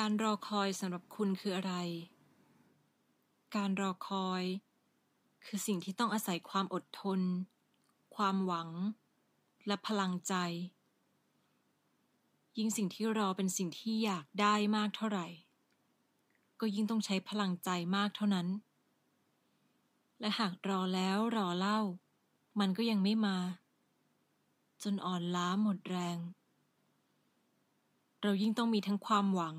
การรอคอยสำหรับคุณคืออะไร การรอคอย คือสิ่งที่ต้องอาศัยความอดทน ความหวัง และพลังใจ ยิ่งสิ่งที่รอเป็นสิ่งที่อยากได้มากเท่าไหร่ ก็ยิ่งต้องใช้พลังใจมากเท่านั้น และหากรอแล้วรอเล่า มันก็ยังไม่มา จนอ่อนล้าหมดแรงเรายิ่งต้องมีทั้งความหวัง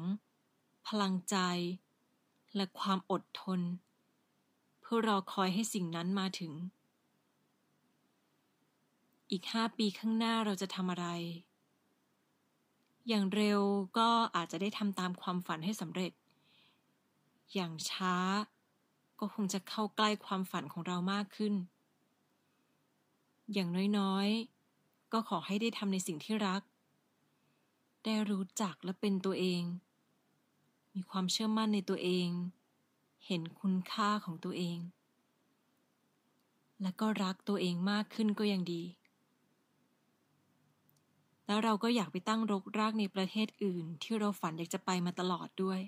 พลังใจ และความอดทน เพื่อรอคอยให้สิ่งนั้นมาถึง อีกห้าปีข้างหน้าเราจะทำอะไร อย่างเร็วก็อาจจะได้ทำตามความฝันให้สำเร็จ อย่างช้าก็คงจะเข้าใกล้ความฝันของเรามากขึ้น อย่างน้อยๆ ก็ขอให้ได้ทำในสิ่งที่รัก ได้รู้จักและเป็นตัวเอง มีความเชื่อมั่นในตัวเอง เห็นคุณค่าของตัวเอง และก็รักตัวเองมากขึ้นก็ยังดี แล้วเราก็อยากไปตั้งรกรากในประเทศอื่น ที่เราฝันอยากจะไปมาตลอดด้วย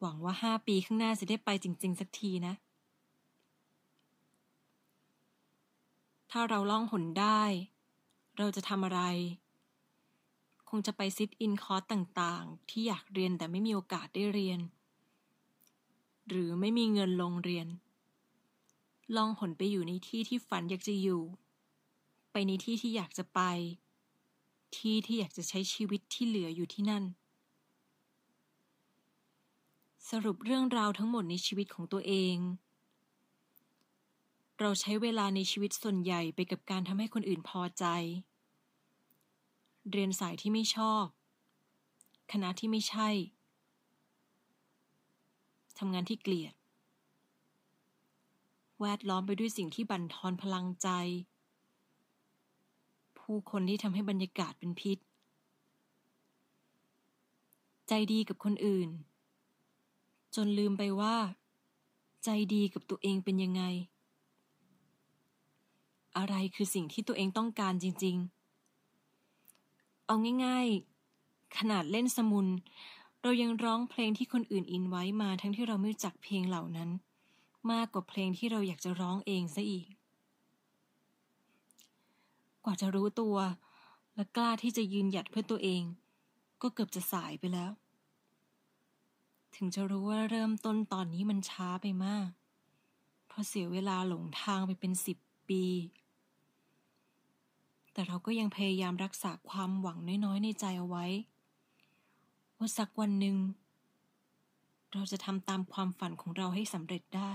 หวังว่าห้าปีข้างหน้าจะได้ไปจริง ๆ สักทีนะ ถ้าเราล่องหนได้ เราจะทำอะไร จะไป sit in คอร์สต่างๆ ที่อยากเรียนแต่ไม่มีโอกาสได้เรียน หรือไม่มีเงินลงเรียน ล่องหนไปอยู่ในที่ที่ฝันอยากจะอยู่ ไปในที่ที่อยากจะไป ที่ที่อยากจะใช้ชีวิตที่เหลืออยู่ที่นั่น สรุปเรื่องราวทั้งหมดในชีวิตของตัวเองเราใช้เวลาในชีวิตส่วนใหญ่ไปกับการทำให้คนอื่นพอใจ เรียนสายที่ไม่ชอบ คณะที่ไม่ใช่ ทำงานที่เกลียด แวดล้อมไปด้วยสิ่งที่บั่นทอนพลังใจ ผู้คนที่ทำให้บรรยากาศเป็นพิษ ใจดีกับคนอื่น จนลืมไปว่า ใจดีกับตัวเองเป็นยังไง อะไรคือสิ่งที่ตัวเองต้องการจริง ๆ เอาง่ายๆ ขนาดเล่นสมุน เรายังร้องเพลงที่คนอื่นอินไว้มาทั้งที่เราไม่รู้จักเพลงเหล่านั้น มากกว่าเพลงที่เราอยากจะร้องเองซะอีก กว่าจะรู้ตัว และกล้าที่จะยืนหยัดเพื่อตัวเอง ก็เกือบจะสายไปแล้ว ถึงจะรู้ว่าเริ่มต้นตอนนี้มันช้าไปมาก เพราะเสียเวลาหลงทางไปเป็นสิบปี แต่เราก็ยังพยายามรักษาความหวังน้อยๆ ในใจเอาไว้ ว่าสักวันหนึ่ง เราจะทำตามความฝันของเราให้สำเร็จได้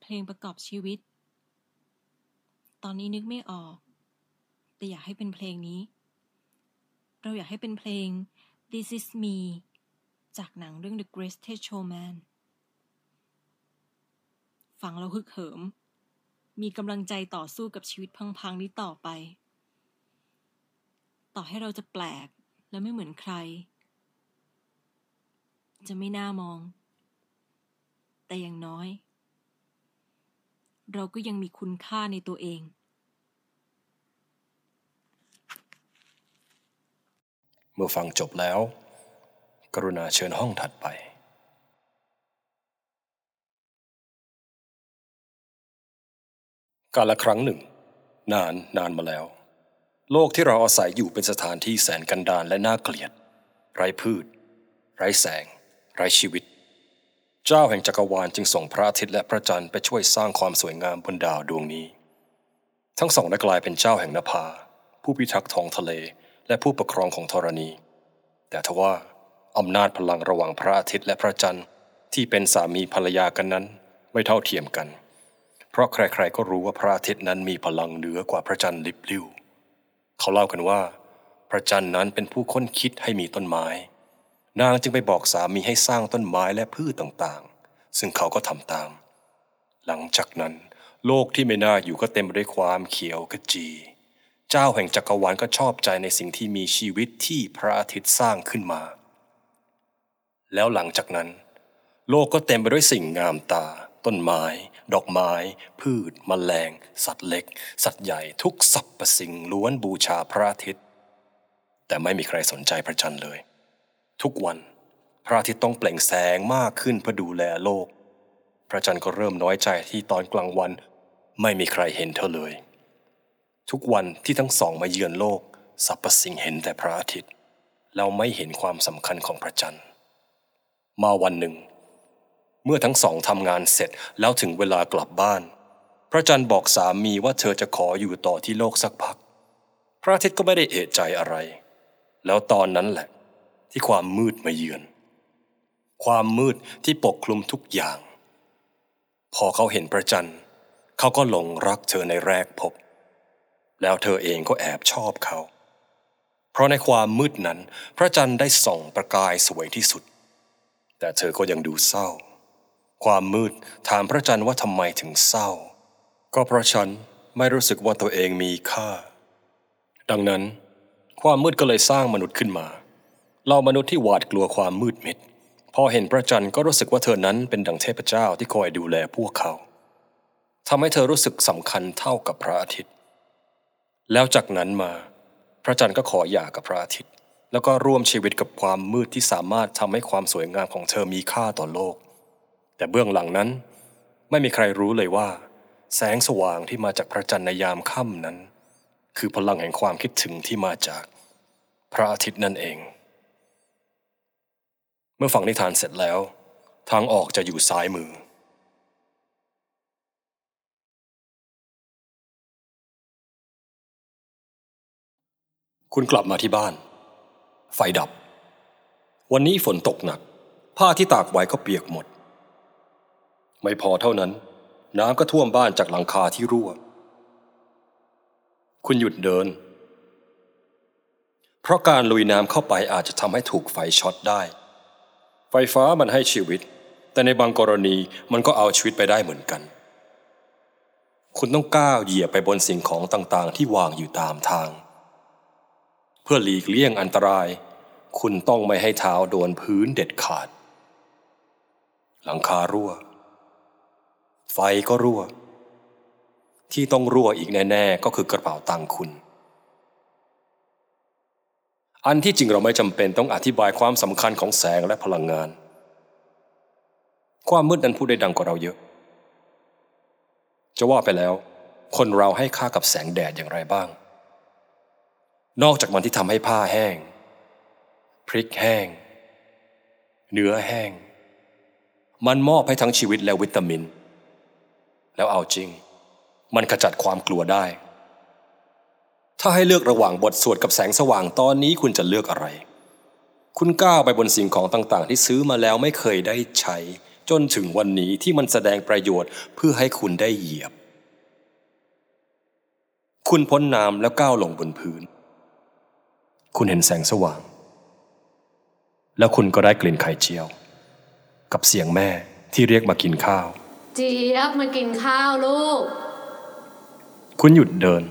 เพลงประกอบชีวิต ตอนนี้นึกไม่ออก แต่อยากให้เป็นเพลงนี้ เราอยากให้เป็นเพลง This is me จากหนังเรื่อง The Greatest Showman ฟังแล้วฮึกเหิม มีกำลังใจต่อสู้กับชีวิตพังๆนี้ต่อไป ต่อให้เราจะแปลกและไม่เหมือนใคร จะไม่น่ามอง แต่อย่างน้อย เราก็ยังมีคุณค่าในตัวเอง เมื่อฟังจบแล้ว กรุณาเชิญห้องถัดไป กาลครั้งหนึ่ง นานนานมาแล้ว โลกที่เราอาศัยอยู่เป็นสถานที่แสนกันดารและน่าเกลียด ไร้พืช ไร้แสง ไร้ชีวิต เจ้าแห่งจักรวาลจึงส่งพระอาทิตย์และพระจันทร์ไปช่วยสร้างความสวยงามบนดาวดวงนี้ ทั้งสองได้กลายเป็นเจ้าแห่งนภา ผู้พิทักษ์ท้องทะเลและผู้ปกครองของธรณี แต่ทว่าอำนาจพลังระหว่างพระอาทิตย์และพระจันทร์ที่เป็นสามีภรรยากันนั้นไม่เท่าเทียมกัน เพราะใครๆก็รู้ว่าพระอาทิตย์นั้นมีพลังเหนือกว่าพระจันทร์ลิบลิ่วเขาเล่ากันว่า พระจันทร์นั้นเป็นผู้ค้นคิดให้มีต้นไม้ นางจึงไปบอกสามีให้สร้างต้นไม้และพืชต่างๆ ซึ่งเขาก็ทำตาม หลังจากนั้นโลกที่ไม่น่าอยู่ก็เต็มไปด้วยความเขียวขจี เจ้าแห่งจักรวาลก็ชอบใจในสิ่งที่มีชีวิตที่พระอาทิตย์สร้างขึ้นมา แล้วหลังจากนั้น โลกก็เต็มไปด้วยสิ่งงามตา ต้นไม้ ดอกไม้ พืชแมลง สัตว์เล็ก สัตว์ใหญ่ทุกสรรพสิ่งล้วนบูชาพระอาทิตย์ แต่ไม่มีใครสนใจพระจันทร์เลย ทุกวันพระอาทิตย์ต้องเปล่งแสงมากขึ้นเพื่อดูแลโลก พระจันทร์ก็เริ่มน้อยใจที่ตอนกลางวัน ไม่มีใครเห็นเธอเลย ทุกวันที่ทั้งสองมาเยือนโลกสรรพสิ่งเห็นแต่พระอาทิตย์แล้วไม่เห็นความสำคัญของพระจันทร์ มาวันหนึ่ง เมื่อทั้งสองทำงานเสร็จแล้วถึงเวลากลับบ้าน พระจันทร์บอกสามีว่าเธอจะขออยู่ต่อที่โลกสักพัก พระอาทิตย์ก็ไม่ได้เอะใจอะไร แล้วตอนนั้นแหละ ที่ความมืดมาเยือน ความมืดที่ปกคลุมทุกอย่าง พอเขาเห็นพระจันทร์เขาก็หลงรักเธอในแรกพบ แล้วเธอเองก็แอบชอบเขา เพราะในความมืดนั้น พระจันทร์ได้ส่องประกายสวยที่สุด แต่เธอก็ยังดูเศร้า ความมืดถามพระจันทร์ว่าทำไมถึงเศร้า ก็เพราะฉันไม่รู้สึกว่าตัวเองมีค่า ดังนั้น ความมืดก็เลยสร้างมนุษย์ขึ้นมาเรามนุษย์ที่หวาดกลัวความมืดมิด พอเห็นพระจันทร์ก็รู้สึกว่าเธอนั้นเป็นดังเทพเจ้าที่คอยดูแลพวกเขาทำให้เธอรู้สึกสำคัญเท่ากับพระอาทิตย์ แล้วจากนั้นมา พระจันทร์ก็ขอหย่ากับพระอาทิตย์ แล้วก็ร่วมชีวิตกับความมืดที่สามารถทำให้ความสวยงามของเธอมีค่าต่อโลก แต่เบื้องหลังนั้นไม่มีใครรู้เลยว่า แสงสว่างที่มาจากพระจันทร์ในยามค่ำนั้น คือพลังแห่งความคิดถึงที่มาจากพระอาทิตย์นั่นเอง เมื่อฟังนิทานเสร็จแล้ว ทางออกจะอยู่ซ้ายมือคุณกลับมาที่บ้าน ไฟดับ วันนี้ฝนตกหนัก ผ้าที่ตากไว้ก็เปียกหมด ไม่พอเท่านั้น น้ำก็ท่วมบ้านจากหลังคาที่รั่ว คุณหยุดเดิน เพราะการลุยน้ำเข้าไปอาจจะทำให้ถูกไฟช็อตได้ ไฟฟ้ามันให้ชีวิต แต่ในบางกรณีมันก็เอาชีวิตไปได้เหมือนกัน คุณต้องก้าวเหยียบไปบนสิ่งของต่างๆ ที่วางอยู่ตามทาง เพื่อหลีกเลี่ยงอันตราย คุณต้องไม่ให้เท้าโดนพื้นเด็ดขาด หลังคารั่ว ไฟก็รั่ว ที่ต้องรั่วอีกแน่ๆก็คือกระเป๋าตังคุณ อันที่จริงเราไม่จำเป็นต้องอธิบายความสำคัญของแสงและพลังงาน ความมืดนั้นพูดได้ดังกว่าเราเยอะ จะว่าไปแล้ว คนเราให้ค่ากับแสงแดดอย่างไรบ้าง นอกจากมันที่ทำให้ผ้าแห้ง พริกแห้ง เนื้อแห้ง มันมอบให้ทั้งชีวิตและวิตามิน แล้วเอาจริง มันขจัดความกลัวได้ ถ้าให้เลือกระหว่างบทสวดกับแสงสว่างตอนนี้คุณจะเลือกอะไร คุณก้าวไปบนสิ่งของต่างๆ ที่ซื้อมาแล้วไม่เคยได้ใช้ จนถึงวันนี้ที่มันแสดงประโยชน์เพื่อให้คุณได้เหยียบ คุณพ้นน้ำแล้วก้าวลงบนพื้น คุณเห็นแสงสว่าง แล้วคุณก็ได้กลิ่นไข่เจียว กับเสียงแม่ที่เรียกมากินข้าว เจี๊ยบมากินข้าวลูก คุณหยุดเดิน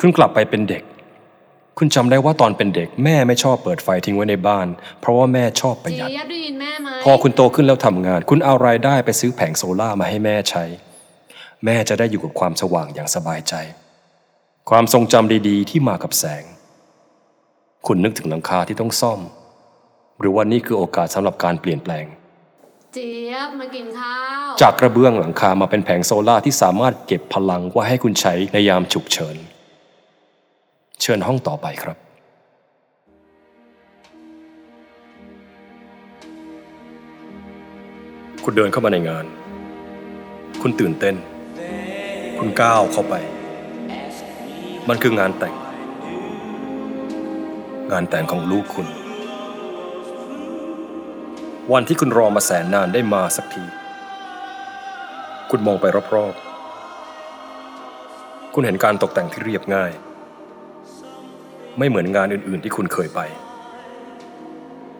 คุณกลับไปเป็นเด็ก คุณจำได้ว่าตอนเป็นเด็ก แม่ไม่ชอบเปิดไฟทิ้งไว้ในบ้าน เพราะว่าแม่ชอบประหยัด เจี๊ยบได้ยินแม่ไหมพอคุณโตขึ้นแล้วทำงาน คุณเอารายได้ไปซื้อแผงโซล่าร์มาให้แม่ใช้ แม่จะได้อยู่กับความสว่างอย่างสบายใจ ความทรงจำดีๆ ที่มากับแสง คุณนึกถึงหลังคาที่ต้องซ่อม หรือว่านี่คือโอกาสสำหรับการเปลี่ยนแปลง เจี๊ยบมากินข้าว จากกระเบื้องหลังคามาเป็นแผงโซล่าที่สามารถเก็บพลังไว้ให้คุณใช้ในยามฉุกเฉิน เชิญห้องต่อไปครับคุณเดินเข้ามาในงาน คุณตื่นเต้น คุณก้าวเข้าไป มันคืองานแต่ง งานแต่งของลูกคุณ วันที่คุณรอมาแสนนานได้มาสักที คุณมองไปรอบๆ คุณเห็นการตกแต่งที่เรียบง่าย ไม่เหมือนงานอื่นๆที่คุณเคยไป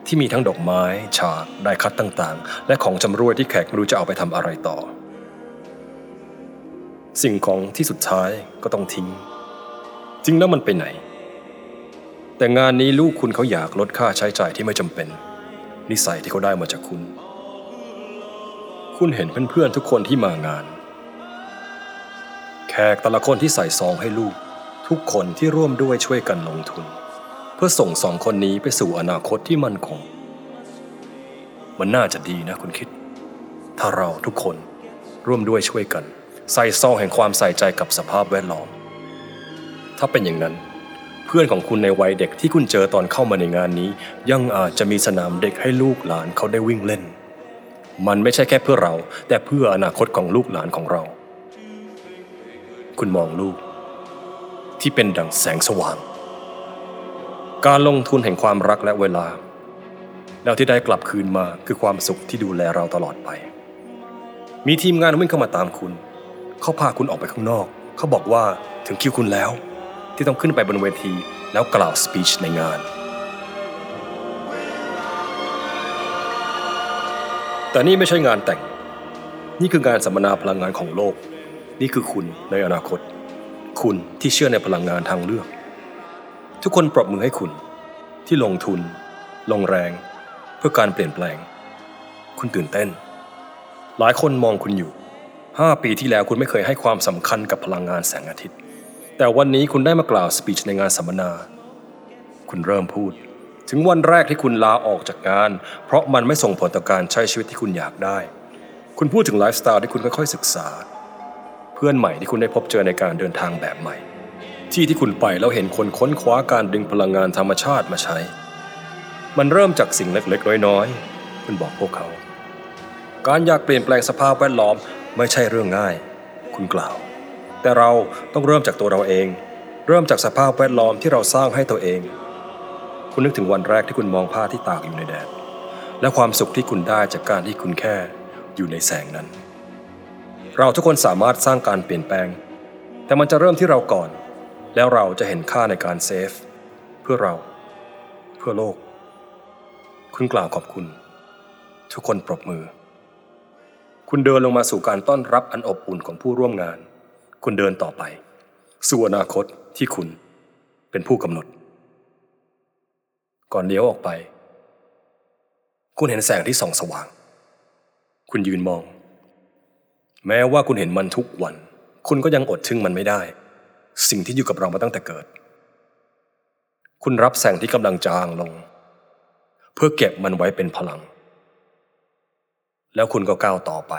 ที่มีทั้งดอกไม้ ฉาก ได้คัดต่างๆ และของจำรวยที่แขกไม่รู้จะเอาไปทำอะไรต่อ สิ่งของที่สุดท้ายก็ต้องทิ้ง จริงแล้วมันไปไหน แต่งานนี้ลูกคุณเขาอยากลดค่าใช้จ่ายที่ไม่จำเป็น นิสัยที่เขาได้มาจากคุณ คุณเห็นเพื่อนๆทุกคนที่มางาน แขกแต่ละคนที่ใส่ซองให้ลูก ทุกคนที่ร่วมด้วยช่วยกันลงทุนพพื่อส่งสองคนนี้ไปสู่อนาคตที่มั่นคง มันน่าจะดีนะคุณคิด ถ้าเราทุกคนร่วมด้วยช่วยกัน ใส่ซองแห่งความใส่ใจกับสภาพแวดล้อม ถ้าเป็นอย่างนั้น เพื่อนของคุณในวัยเด็กที่คุณเจอตอนเข้ามาในงานนี้ ยังอาจจะมีสนามเด็กให้ลูกหลานเขาได้วิ่งเล่น มันไม่ใช่แค่เพื่อเรา แต่เพื่ออนาคตของลูกหลานของเรา คุณมองลูก ที่เป็นดั่งแสงสว่าง การลงทุนแห่งความรักและเวลา แล้วที่ได้กลับคืนมาคือความสุขที่ดูแลเราตลอดไป มีทีมงานวิ่งเข้ามาตามคุณ เขาพาคุณออกไปข้างนอก เขาบอกว่าถึงคิวคุณแล้ว ที่ต้องขึ้นไปบนเวที แล้วกล่าวสปีชในงาน แต่นี่ไม่ใช่งานแต่ง นี่คืองานสัมมนาพลังงานของโลก นี่คือคุณในอนาคต คุณที่เชื่อในพลังงานทางเลือก ทุกคนปรบมือให้คุณ ที่ลงทุน ลงแรง เพื่อการเปลี่ยนแปลง คุณตื่นเต้น หลายคนมองคุณอยู่ 5 ปีที่แล้วคุณไม่เคยให้ความสำคัญกับพลังงานแสงอาทิตย์ แต่วันนี้คุณได้มากล่าวสปีชในงานสัมมนา คุณเริ่มพูด ถึงวันแรกที่คุณลาออกจากงาน เพราะมันไม่ส่งผลต่อการใช้ชีวิตที่คุณอยากได้ คุณพูดถึงไลฟ์สไตล์ที่คุณค่อยๆศึกษา เพื่อนใหม่ที่คุณได้พบเจอในการเดินทางแบบใหม่ ที่ที่คุณไปแล้วเห็นคนค้นคว้าการดึงพลังงานธรรมชาติมาใช้ มันเริ่มจากสิ่งเล็กๆน้อยๆคุณบอกพวกเขา การอยากเปลี่ยนแปลงสภาพแวดล้อมไม่ใช่เรื่องง่าย คุณกล่าว แต่เราต้องเริ่มจากตัวเราเอง เริ่มจากสภาพแวดล้อมที่เราสร้างให้ตัวเอง คุณนึกถึงวันแรกที่คุณมองผ้าที่ตากอยู่ในแดด และความสุขที่คุณได้จากการที่คุณแค่อยู่ในแสงนั้น เราทุกคนสามารถสร้างการเปลี่ยนแปลง แต่มันจะเริ่มที่เราก่อน แล้วเราจะเห็นค่าในการเซฟ เพื่อเรา เพื่อโลก คุณกล่าวขอบคุณ ทุกคนปรบมือ คุณเดินลงมาสู่การต้อนรับอันอบอุ่นของผู้ร่วมงาน คุณเดินต่อไป สู่อนาคตที่คุณเป็นผู้กำหนด ก่อนเลี้ยวออกไป คุณเห็นแสงที่ส่องสว่าง คุณยืนมอง แม้ว่าคุณเห็นมันทุกวัน คุณก็ยังอดทึ่งมันไม่ได้ สิ่งที่อยู่กับเรามาตั้งแต่เกิด คุณรับแสงที่กำลังจางลง เพื่อเก็บมันไว้เป็นพลัง แล้วคุณก็ก้าวต่อไป